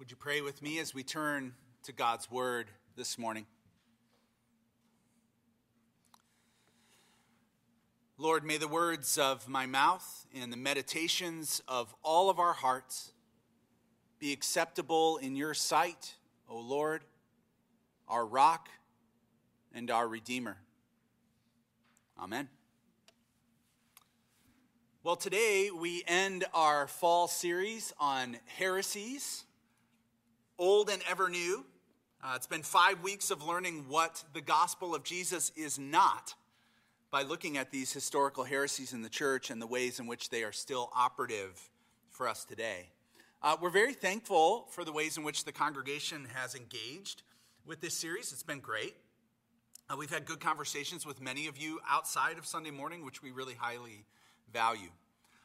Would you pray with me as we turn to God's Word this morning? Lord, may the words of my mouth and the meditations of all of our hearts be acceptable in your sight, O Lord, our rock and our Redeemer. Amen. Well, today we end our fall series on heresies old and ever new. Uh, it's been five weeks of learning what the gospel of Jesus is not by looking at these historical heresies in the church and the ways in which they are still operative for us today. Uh, we're very thankful for the ways in which the congregation has engaged with this series. It's been great. Uh, we've had good conversations with many of you outside of Sunday morning, which we really highly value.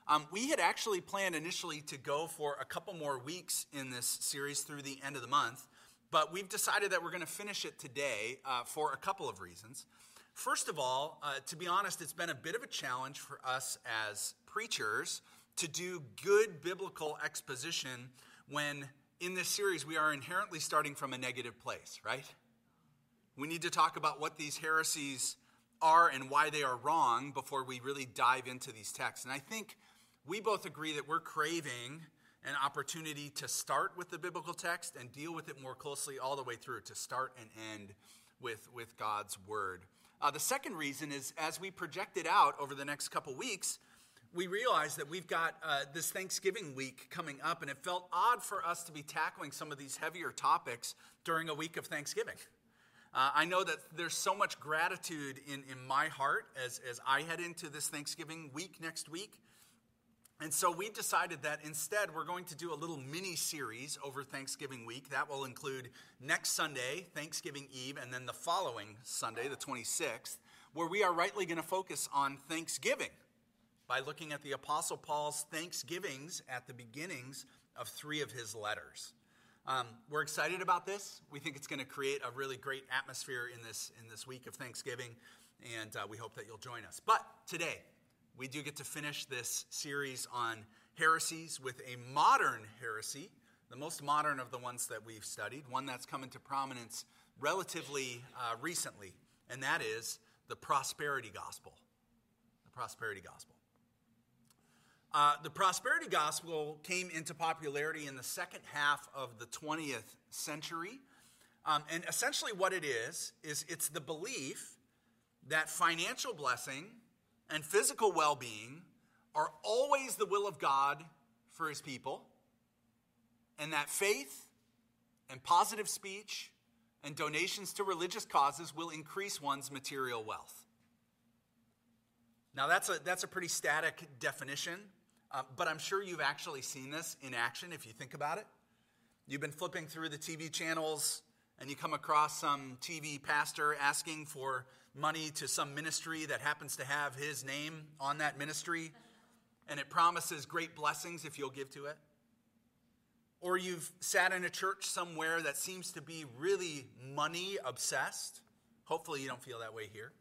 Um, we had actually planned initially to go for a couple more weeks in this series through the end of the month, but we've decided that we're going to finish it today uh, for a couple of reasons. First of all, uh, to be honest, it's been a bit of a challenge for us as preachers to do good biblical exposition when in this series we are inherently starting from a negative place, right? We need to talk about what these heresies are and why they are wrong before we really dive into these texts. And I think we both agree that we're craving an opportunity to start with the biblical text and deal with it more closely all the way through, to start and end with, with God's word. Uh, the second reason is as we project it out over the next couple weeks, we realize that we've got uh, this Thanksgiving week coming up, and it felt odd for us to be tackling some of these heavier topics during a week of Thanksgiving. Uh, I know that there's so much gratitude in, in my heart as, as I head into this Thanksgiving week next week. And so we've decided that instead we're going to do a little mini series over Thanksgiving week. That will include next Sunday, Thanksgiving Eve, and then the following Sunday, the 26th, where we are rightly going to focus on Thanksgiving by looking at the Apostle Paul's Thanksgivings at the beginnings of three of his letters. Um, we're excited about this. We think it's going to create a really great atmosphere in this, in this week of Thanksgiving, and uh, we hope that you'll join us. But today, we do get to finish this series on heresies with a modern heresy, the most modern of the ones that we've studied, one that's come into prominence relatively uh, recently, and that is the prosperity gospel. The prosperity gospel. Uh, the prosperity gospel came into popularity in the second half of the 20th century. Um, and essentially, what it is, is it's the belief that financial blessing and physical well being are always the will of God for his people, and that faith and positive speech and donations to religious causes will increase one's material wealth. Now, that's a, that's a pretty static definition, uh, but I'm sure you've actually seen this in action if you think about it. You've been flipping through the TV channels and you come across some TV pastor asking for money to some ministry that happens to have his name on that ministry, and it promises great blessings if you'll give to it. Or you've sat in a church somewhere that seems to be really money obsessed. Hopefully, you don't feel that way here.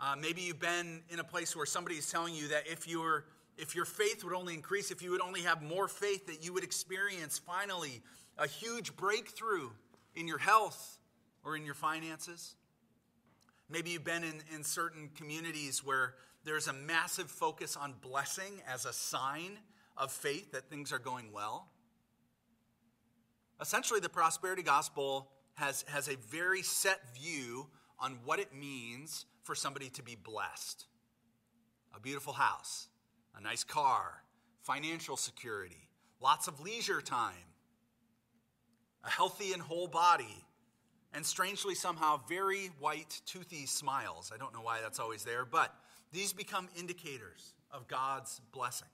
Uh, maybe you've been in a place where somebody is telling you that if your if your faith would only increase, if you would only have more faith, that you would experience finally a huge breakthrough in your health or in your finances. Maybe you've been in, in certain communities where there's a massive focus on blessing as a sign of faith that things are going well. Essentially, the prosperity gospel has, has a very set view on what it means for somebody to be blessed a beautiful house, a nice car, financial security, lots of leisure time, a healthy and whole body, and strangely, somehow, very white, toothy smiles. I don't know why that's always there, but these become indicators of God's blessing.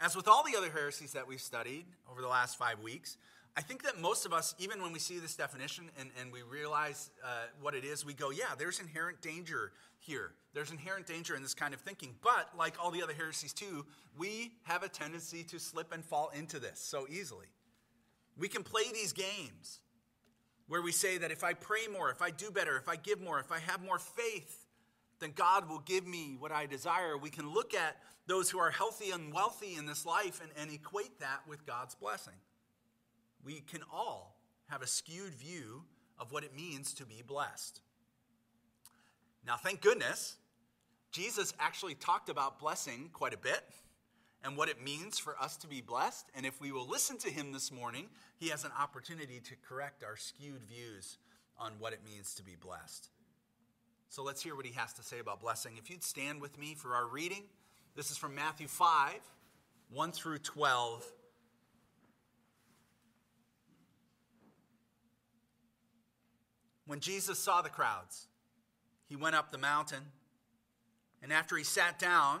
As with all the other heresies that we've studied over the last five weeks, I think that most of us, even when we see this definition and, and we realize uh, what it is, we go, yeah, there's inherent danger here. There's inherent danger in this kind of thinking. But like all the other heresies too, we have a tendency to slip and fall into this so easily. We can play these games where we say that if I pray more, if I do better, if I give more, if I have more faith, then God will give me what I desire. We can look at those who are healthy and wealthy in this life and, and equate that with God's blessing. We can all have a skewed view of what it means to be blessed. Now, thank goodness, Jesus actually talked about blessing quite a bit and what it means for us to be blessed. And if we will listen to him this morning, he has an opportunity to correct our skewed views on what it means to be blessed. So let's hear what he has to say about blessing. If you'd stand with me for our reading, this is from Matthew 5 1 through 12. When Jesus saw the crowds, he went up the mountain, and after he sat down,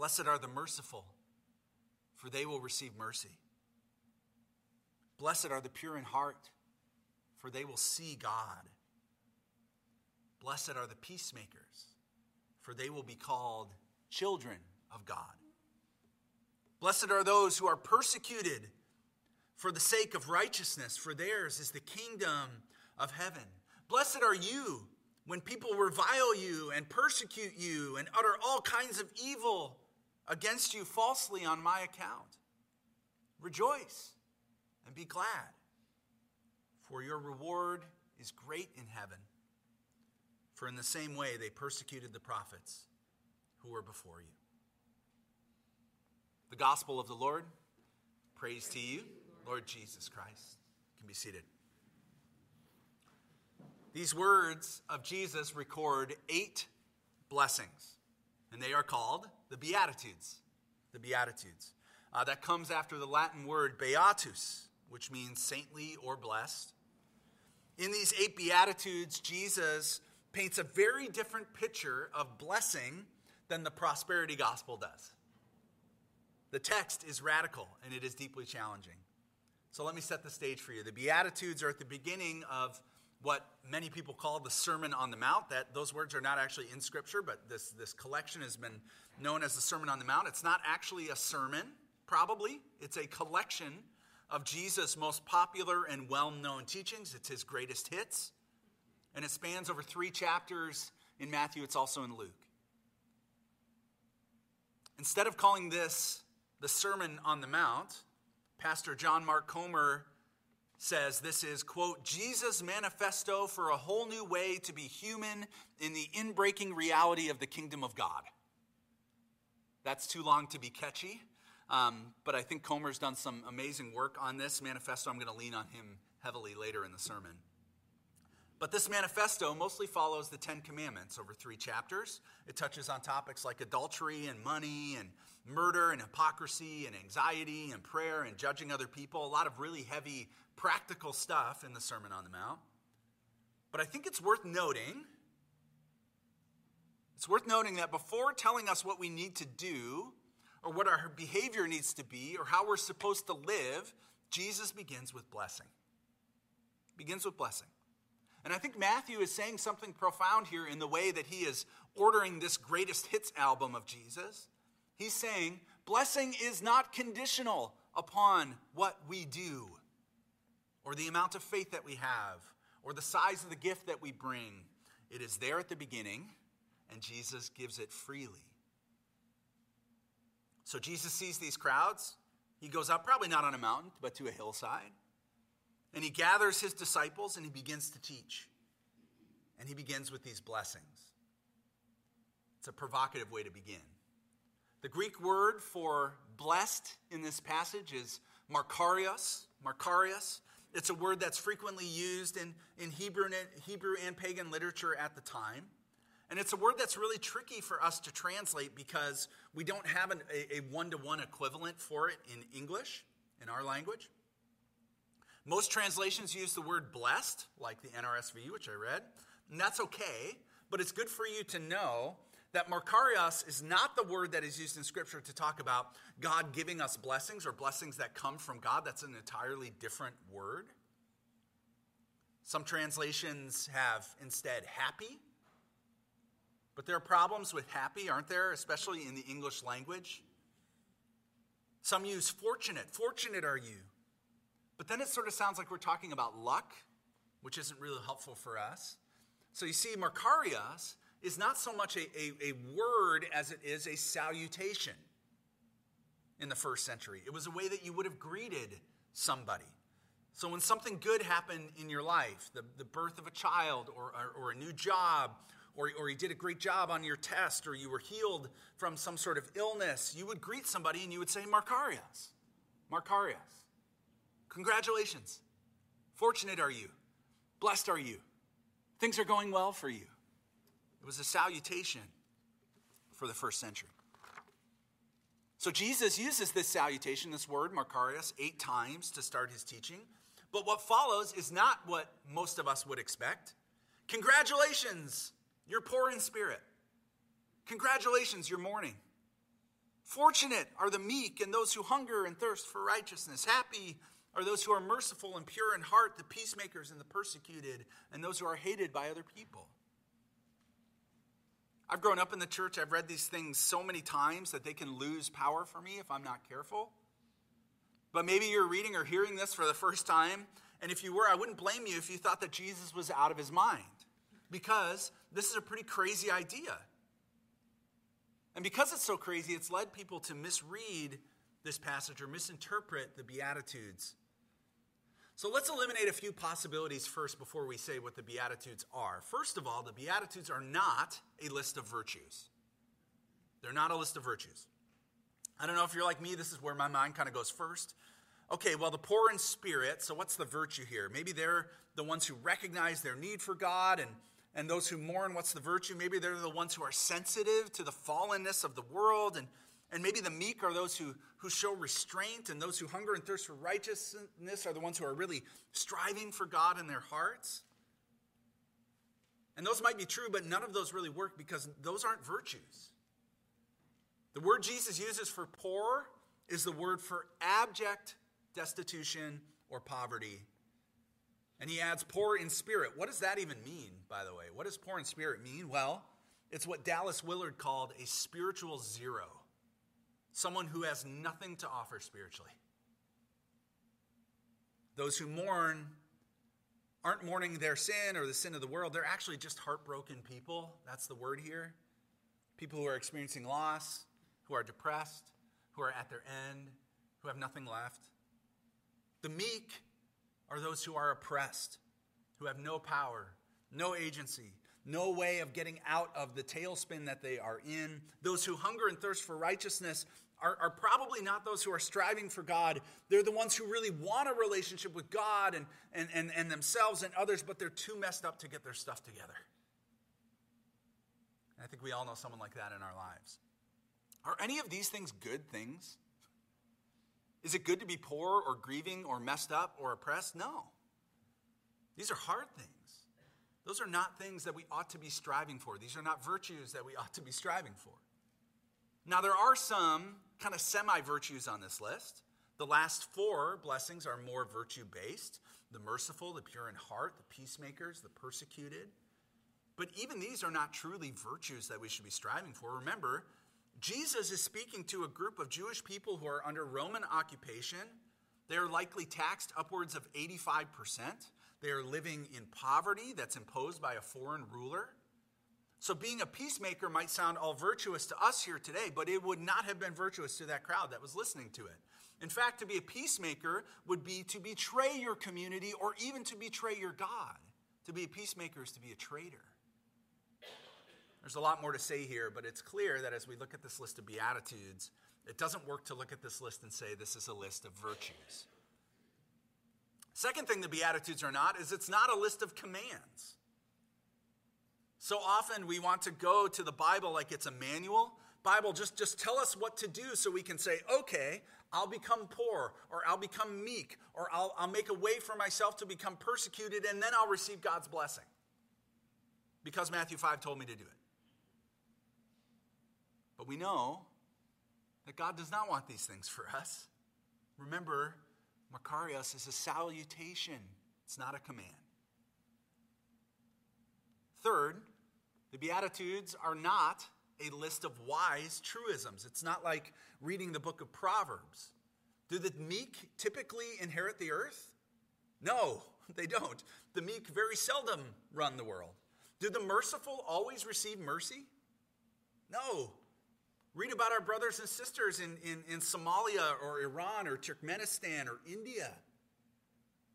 Blessed are the merciful, for they will receive mercy. Blessed are the pure in heart, for they will see God. Blessed are the peacemakers, for they will be called children of God. Blessed are those who are persecuted for the sake of righteousness, for theirs is the kingdom of heaven. Blessed are you when people revile you and persecute you and utter all kinds of evil against you falsely on my account. Rejoice and be glad, for your reward is great in heaven. For in the same way they persecuted the prophets who were before you. The gospel of the Lord. Praise to you. Lord Jesus Christ. can be seated. These words of Jesus record eight blessings, and they are called the Beatitudes. The Beatitudes. Uh, that comes after the Latin word beatus, which means saintly or blessed. In these eight Beatitudes, Jesus paints a very different picture of blessing than the prosperity gospel does. The text is radical and it is deeply challenging. So let me set the stage for you. The Beatitudes are at the beginning of what many people call the Sermon on the Mount. That those words are not actually in Scripture, but this, this collection has been known as the Sermon on the Mount. It's not actually a sermon, probably. It's a collection of Jesus' most popular and well-known teachings. It's his greatest hits. And it spans over three chapters in Matthew. It's also in Luke. Instead of calling this the Sermon on the Mount, Pastor John Mark Comer says this is, quote, Jesus' manifesto for a whole new way to be human in the inbreaking reality of the kingdom of God. That's too long to be catchy, um, but I think Comer's done some amazing work on this manifesto. I'm going to lean on him heavily later in the sermon. But this manifesto mostly follows the Ten Commandments over three chapters. It touches on topics like adultery and money and murder and hypocrisy and anxiety and prayer and judging other people. A lot of really heavy practical stuff in the Sermon on the Mount. But I think it's worth noting. It's worth noting that before telling us what we need to do, or what our behavior needs to be, or how we're supposed to live, Jesus begins with blessing. Begins with blessing. And I think Matthew is saying something profound here in the way that he is ordering this greatest hits album of Jesus. He's saying, blessing is not conditional upon what we do, or the amount of faith that we have, or the size of the gift that we bring. It is there at the beginning, and Jesus gives it freely. So Jesus sees these crowds. He goes up, probably not on a mountain, but to a hillside. And he gathers his disciples and he begins to teach. And he begins with these blessings. It's a provocative way to begin. The Greek word for blessed in this passage is Makarios. Makarios. It's a word that's frequently used in, in Hebrew, Hebrew and pagan literature at the time. And it's a word that's really tricky for us to translate because we don't have an, a one to one equivalent for it in English, in our language. Most translations use the word blessed, like the NRSV, which I read, and that's okay. but it's good for you to know that Makarios is not the word that is used in Scripture to talk about God giving us blessings or blessings that come from God. That's an entirely different word. Some translations have instead happy. But there are problems with happy, aren't there? Especially in the English language. Some use fortunate. Fortunate are you. But then it sort of sounds like we're talking about luck, which isn't really helpful for us. So you see, Makarios is not so much a, a, a, word as it is a salutation in the first century. It was a way that you would have greeted somebody. So when something good happened in your life, the, the birth of a child or, or, or a new job, or, or you did a great job on your test, or you were healed from some sort of illness, you would greet somebody and you would say, Markarios. Markarios. Congratulations. Fortunate are you. Blessed are you. Things are going well for you. It was a salutation for the first century. So Jesus uses this salutation, this word, Markarios, eight times to start his teaching. But what follows is not what most of us would expect. Congratulations, you're poor in spirit. Congratulations, you're mourning. Fortunate are the meek and those who hunger and thirst for righteousness. Happy are those who are merciful and pure in heart, the peacemakers and the persecuted, and those who are hated by other people. I've grown up in the church. I've read these things so many times that they can lose power for me if I'm not careful. But maybe you're reading or hearing this for the first time, and if you were, I wouldn't blame you if you thought that Jesus was out of his mind, because this is a pretty crazy idea. And because it's so crazy, it's led people to misread this passage or misinterpret the Beatitudes. So let's eliminate a few possibilities first before we say what the Beatitudes are. First of all, the Beatitudes are not a list of virtues. They're not a list of virtues. I don't know if you're like me, this is where my mind kind of goes first. Okay, well, the poor in spirit, so what's the virtue here? Maybe they're the ones who recognize their need for God, and, and those who mourn, what's the virtue? Maybe they're the ones who are sensitive to the fallenness of the world, and, and maybe the meek are those who, who show restraint, and those who hunger and thirst for righteousness are the ones who are really striving for God in their hearts. And those might be true, but none of those really work because those aren't virtues. The word Jesus uses for poor is the word for abject destitution or poverty. And he adds poor in spirit. What does that even mean, by the way? What does poor in spirit mean? Well, it's what Dallas Willard called a spiritual zero someone who has nothing to offer spiritually. Those who mourn aren't mourning their sin or the sin of the world, they're actually just heartbroken people. That's the word here. People who are experiencing loss, who are depressed, who are at their end, who have nothing left. The meek are those who are oppressed, who have no power, no agency, no way of getting out of the tailspin that they are in. Those who hunger and thirst for righteousness are, are, probably not those who are striving for God. They're the ones who really want a relationship with God and, and, and, and themselves and others, but they're too messed up to get their stuff together. And I think we all know someone like that in our lives. Are any of these things good things? Is it good to be poor or grieving or messed up or oppressed? No. These are hard things. Those are not things that we ought to be striving for. These are not virtues that we ought to be striving for. Now, there are some kind of semi virtues on this list. The last four blessings are more virtue based the merciful, the pure in heart, the peacemakers, the persecuted. But even these are not truly virtues that we should be striving for. Remember, Jesus is speaking to a group of Jewish people who are under Roman occupation. They are likely taxed upwards of 85%. They are living in poverty that's imposed by a foreign ruler. So, being a peacemaker might sound all virtuous to us here today, but it would not have been virtuous to that crowd that was listening to it. In fact, to be a peacemaker would be to betray your community or even to betray your God. To be a peacemaker is to be a traitor. There's a lot more to say here, but it's clear that as we look at this list of Beatitudes, it doesn't work to look at this list and say this is a list of virtues. Second thing the Beatitudes are not is it's not a list of commands. So often we want to go to the Bible like it's a manual. Bible, just, just tell us what to do so we can say, okay, I'll become poor, or I'll become meek, or I'll, I'll make a way for myself to become persecuted, and then I'll receive God's blessing. because Matthew 5 told me to do it. But we know that God does not want these things for us. Remember, Makarios is a salutation, it's not a command. Third, the Beatitudes are not a list of wise truisms. It's not like reading the book of Proverbs. Do the meek typically inherit the earth? No, they don't. The meek very seldom run the world. Do the merciful always receive mercy? No. Read about our brothers and sisters in, in, in Somalia or Iran or Turkmenistan or India.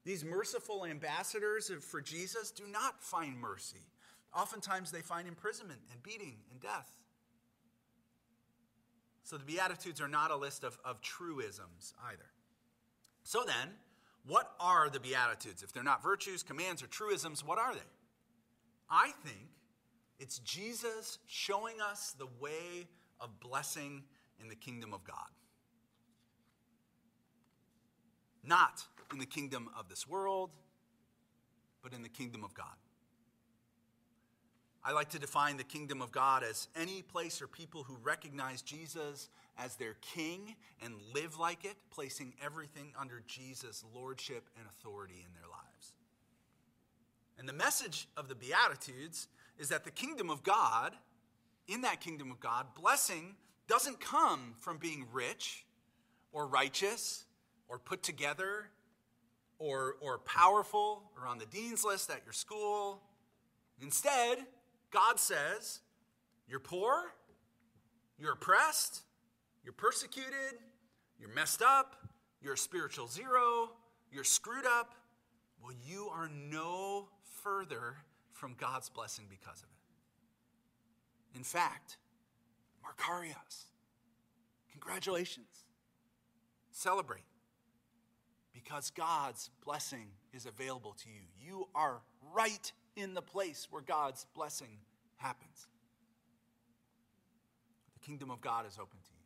These merciful ambassadors for Jesus do not find mercy. Oftentimes they find imprisonment and beating and death. So the Beatitudes are not a list of, of truisms either. So then, what are the Beatitudes? If they're not virtues, commands, or truisms, what are they? I think it's Jesus showing us the way of blessing in the kingdom of God. Not in the kingdom of this world, but in the kingdom of God. I like to define the kingdom of God as any place or people who recognize Jesus as their king and live like it, placing everything under Jesus' lordship and authority in their lives. And the message of the Beatitudes is that the kingdom of God, in that kingdom of God, blessing doesn't come from being rich or righteous or put together or, or powerful or on the dean's list at your school. Instead, God says, You're poor, you're oppressed, you're persecuted, you're messed up, you're a spiritual zero, you're screwed up. Well, you are no further from God's blessing because of it. In fact, Makarios, congratulations. Celebrate because God's blessing is available to you. You are right in the place where God's blessing happens. The kingdom of God is open to you.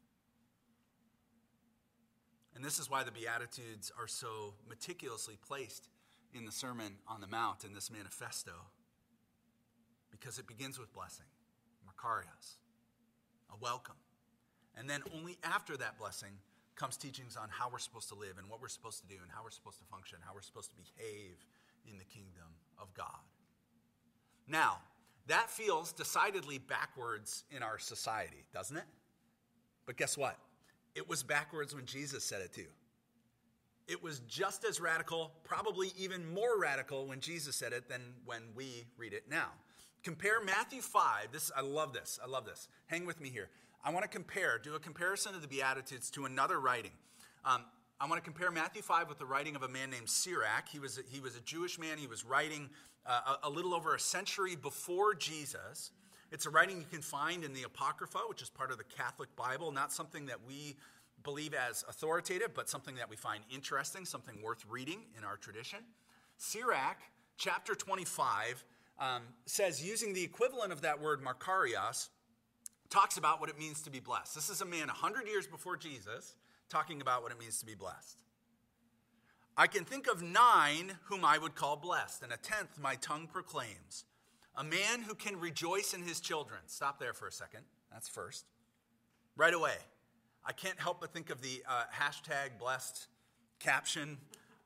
And this is why the Beatitudes are so meticulously placed in the Sermon on the Mount, in this manifesto, because it begins with blessing, A welcome. And then only after that blessing comes teachings on how we're supposed to live and what we're supposed to do and how we're supposed to function, how we're supposed to behave in the kingdom of God. Now, that feels decidedly backwards in our society, doesn't it? But guess what? It was backwards when Jesus said it too. It was just as radical, probably even more radical when Jesus said it than when we read it now. Compare Matthew 5. This I love this. I love this. Hang with me here. I want to compare, do a comparison of the Beatitudes to another writing. Um, I want to compare Matthew 5 with the writing of a man named Sirach. He was a, he was a Jewish man. He was writing uh, a, a little over a century before Jesus. It's a writing you can find in the Apocrypha, which is part of the Catholic Bible, not something that we believe as authoritative, but something that we find interesting, something worth reading in our tradition. Sirach, chapter 25, um, says, using the equivalent of that word, Markarios, talks about what it means to be blessed. This is a man 100 years before Jesus talking about what it means to be blessed. I can think of nine whom I would call blessed, and a tenth my tongue proclaims. A man who can rejoice in his children. Stop there for a second. That's first. Right away. I can't help but think of the uh, hashtag blessed caption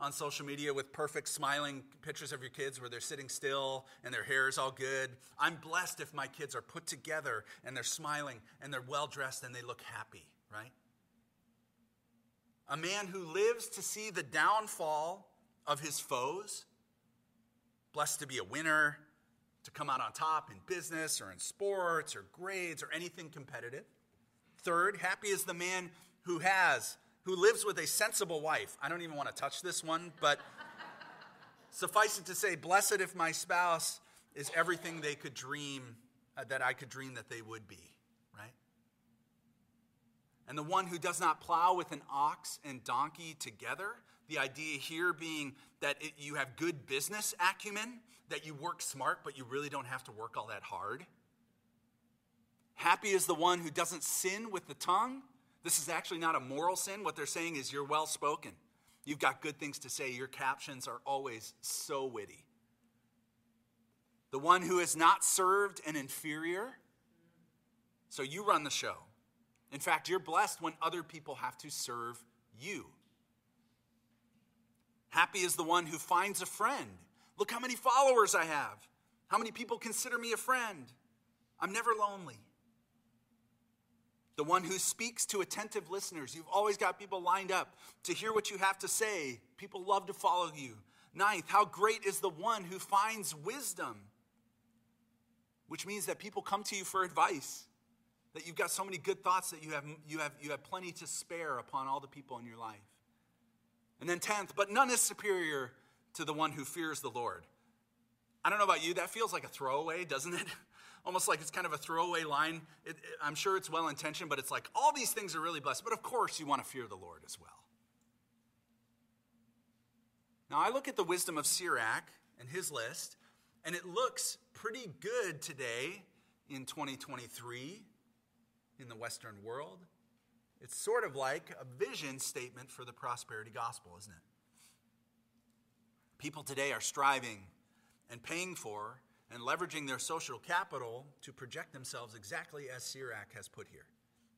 on social media with perfect smiling pictures of your kids where they're sitting still and their hair is all good. I'm blessed if my kids are put together and they're smiling and they're well dressed and they look happy, right? a man who lives to see the downfall of his foes, blessed to be a winner, to come out on top in business or in sports or grades or anything competitive. Third, happy is the man who has, who lives with a sensible wife. I don't even want to touch this one, but suffice it to say, blessed if my spouse is everything they could dream, uh, that I could dream that they would be right? and the one who does not plow with an ox and donkey together. The idea here being that it, you have good business acumen, that you work smart, but you really don't have to work all that hard. Happy is the one who doesn't sin with the tongue. This is actually not a moral sin. What they're saying is you're well spoken. You've got good things to say. Your captions are always so witty. The one who is not served an inferior. So you run the show. In fact, you're blessed when other people have to serve you. Happy is the one who finds a friend. Look how many followers I have. How many people consider me a friend? I'm never lonely. The one who speaks to attentive listeners. You've always got people lined up to hear what you have to say. People love to follow you. Ninth, how great is the one who finds wisdom, which means that people come to you for advice, that you've got so many good thoughts that you have, you have, you have plenty to spare upon all the people in your life. And then, tenth, but none is superior to the one who fears the Lord. I don't know about you, that feels like a throwaway, doesn't it? Almost like it's kind of a throwaway line. It, it, I'm sure it's well intentioned, but it's like all these things are really blessed. But of course, you want to fear the Lord as well. Now, I look at the wisdom of Sirach and his list, and it looks pretty good today in 2023 in the Western world. It's sort of like a vision statement for the prosperity gospel, isn't it? People today are striving and paying for and leveraging their social capital to project themselves exactly as Sirach has put here.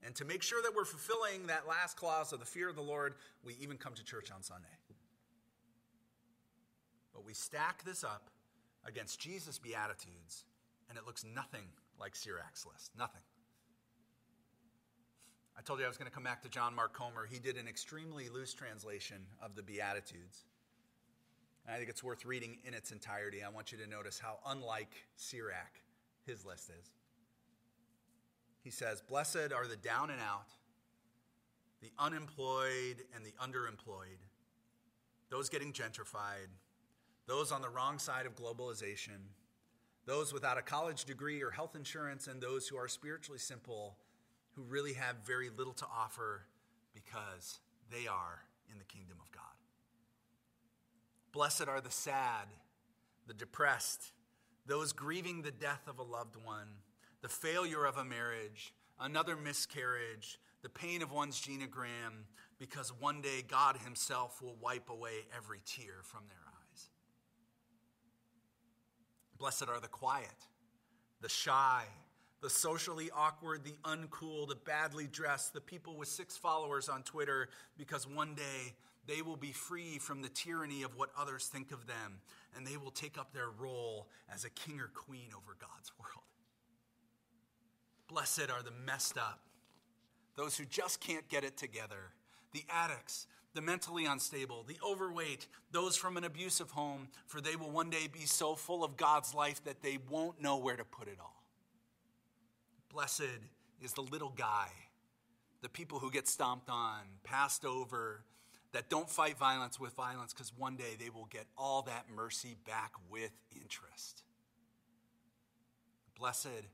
And to make sure that we're fulfilling that last clause of the fear of the Lord, we even come to church on Sunday. But we stack this up against Jesus' Beatitudes, and it looks nothing like Sirach's list. Nothing. I told you I was going to come back to John Mark Comer. He did an extremely loose translation of the Beatitudes. I think it's worth reading in its entirety. I want you to notice how unlike Sirach his list is. He says, Blessed are the down and out, the unemployed and the underemployed, those getting gentrified, those on the wrong side of globalization, those without a college degree or health insurance, and those who are spiritually simple, who really have very little to offer because they are in the kingdom of God. Blessed are the sad, the depressed, those grieving the death of a loved one, the failure of a marriage, another miscarriage, the pain of one's genogram, because one day God Himself will wipe away every tear from their eyes. Blessed are the quiet, the shy, the socially awkward, the uncool, the badly dressed, the people with six followers on Twitter, because one day they will be free from the tyranny of what others think of them, and they will take up their role as a king or queen over God's world. Blessed are the messed up, those who just can't get it together, the addicts, the mentally unstable, the overweight, those from an abusive home, for they will one day be so full of God's life that they won't know where to put it all. Blessed is the little guy, the people who get stomped on, passed over, that don't fight violence with violence, because one day they will get all that mercy back with interest. Blessed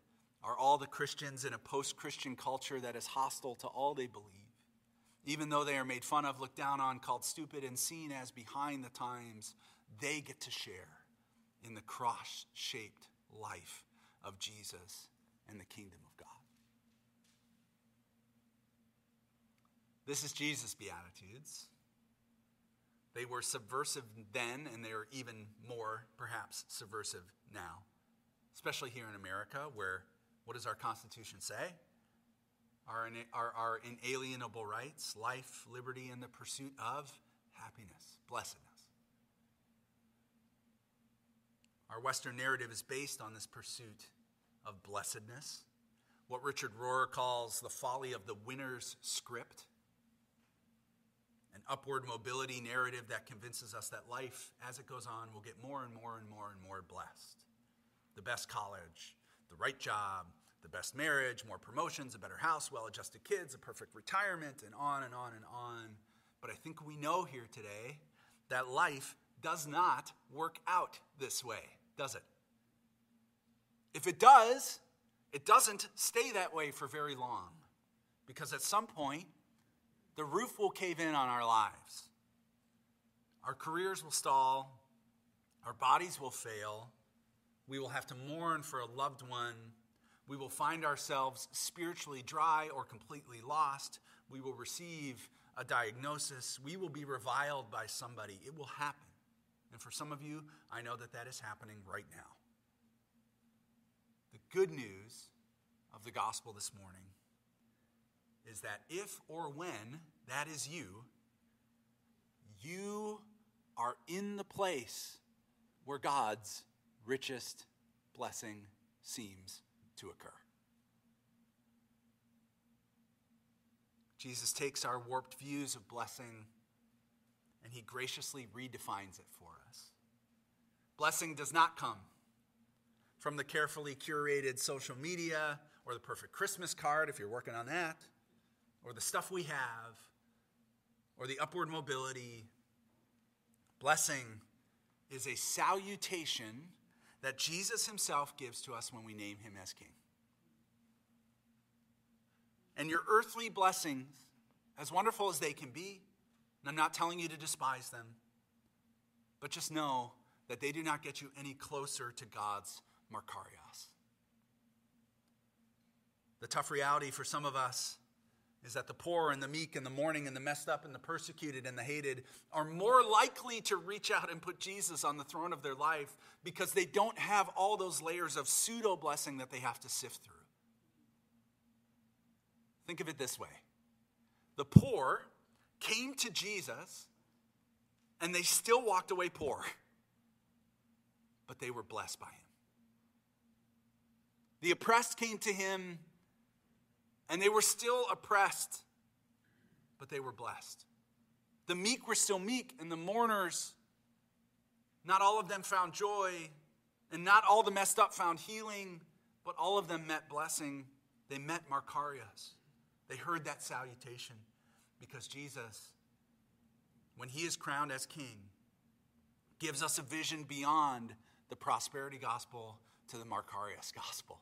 are all the Christians in a post Christian culture that is hostile to all they believe even though they are made fun of, looked down on, called stupid, and seen as behind the times, they get to share in the cross shaped life of Jesus and the kingdom of God. This is Jesus' Beatitudes. They were subversive then, and they're even more, perhaps, subversive now, especially here in America, where what does our Constitution say? our, our, our inalienable rights, life, liberty, and the pursuit of happiness, blessedness. Our Western narrative is based on this pursuit of blessedness, what Richard Rohr calls the folly of the winner's script, an upward mobility narrative that convinces us that life, as it goes on, will get more and more and more and more blessed. The best college, the right job, the best marriage, more promotions, a better house, well adjusted kids, a perfect retirement, and on and on and on. But I think we know here today that life does not work out this way, does it? If it does, it doesn't stay that way for very long. Because at some point, the roof will cave in on our lives. Our careers will stall. Our bodies will fail. We will have to mourn for a loved one we will find ourselves spiritually dry or completely lost. We will receive a diagnosis. We will be reviled by somebody. It will happen. And for some of you, I know that that is happening right now. The good news of the gospel this morning is that if or when that is you, you are in the place where God's richest blessing seems to occur. Jesus takes our warped views of blessing and he graciously redefines it for us. Blessing does not come from the carefully curated social media or the perfect Christmas card if you're working on that, or the stuff we have, or the upward mobility. Blessing is a salutation that Jesus himself gives to us when we name him as king. And your earthly blessings, as wonderful as they can be, and I'm not telling you to despise them, but just know that they do not get you any closer to God's Markarios. The tough reality for some of us is that the poor and the meek and the mourning and the messed up and the persecuted and the hated are more likely to reach out and put Jesus on the throne of their life because they don't have all those layers of pseudo blessing that they have to sift through. Think of it this way the poor came to Jesus and they still walked away poor, but they were blessed by him. The oppressed came to him and they were still oppressed, but they were blessed. The meek were still meek, and the mourners, not all of them found joy, and not all the messed up found healing, but all of them met blessing. They met Makarios. They heard that salutation because Jesus, when he is crowned as king, gives us a vision beyond the prosperity gospel to the Makarios gospel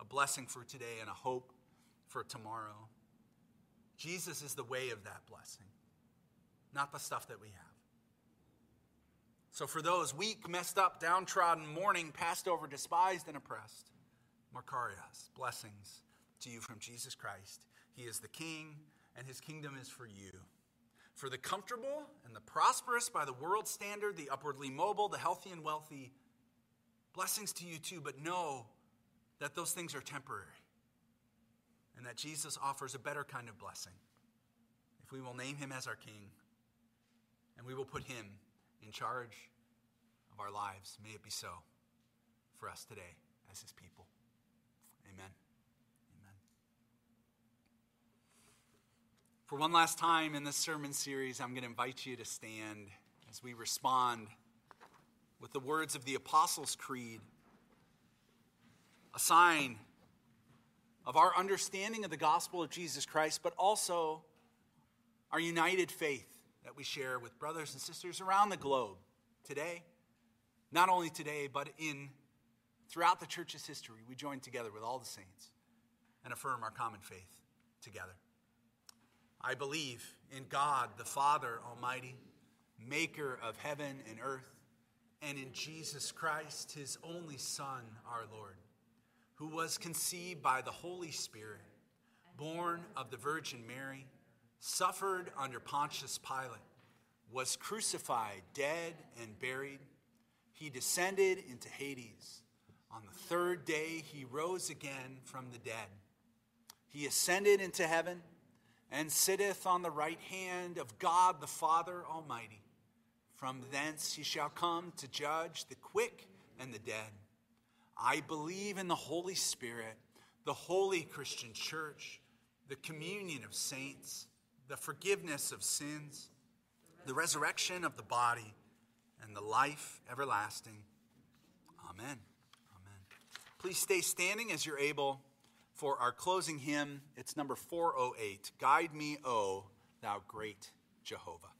a blessing for today and a hope for tomorrow. Jesus is the way of that blessing, not the stuff that we have. So, for those weak, messed up, downtrodden, mourning, passed over, despised, and oppressed, Makarios, blessings to you from Jesus Christ. He is the King, and his kingdom is for you. For the comfortable and the prosperous by the world standard, the upwardly mobile, the healthy and wealthy, blessings to you too, but know that those things are temporary and that Jesus offers a better kind of blessing if we will name him as our king and we will put him in charge of our lives. May it be so for us today as his people. Amen. Amen. For one last time in this sermon series, I'm going to invite you to stand as we respond with the words of the Apostles' Creed a sign of our understanding of the gospel of Jesus Christ, but also our united faith that we share with brothers and sisters around the globe today. Not only today, but in throughout the church's history, we join together with all the saints and affirm our common faith together. I believe in God, the Father Almighty, maker of heaven and earth, and in Jesus Christ, his only Son, our Lord who was conceived by the Holy Spirit, born of the Virgin Mary, suffered under Pontius Pilate, was crucified, dead, and buried. He descended into Hades. On the third day, he rose again from the dead. He ascended into heaven and sitteth on the right hand of God the Father Almighty. From thence he shall come to judge the quick and the dead. I believe in the Holy Spirit, the holy Christian church, the communion of saints, the forgiveness of sins, the resurrection of the body, and the life everlasting. Amen. Amen. Please stay standing as you're able for our closing hymn. It's number 408 Guide Me, O Thou Great Jehovah.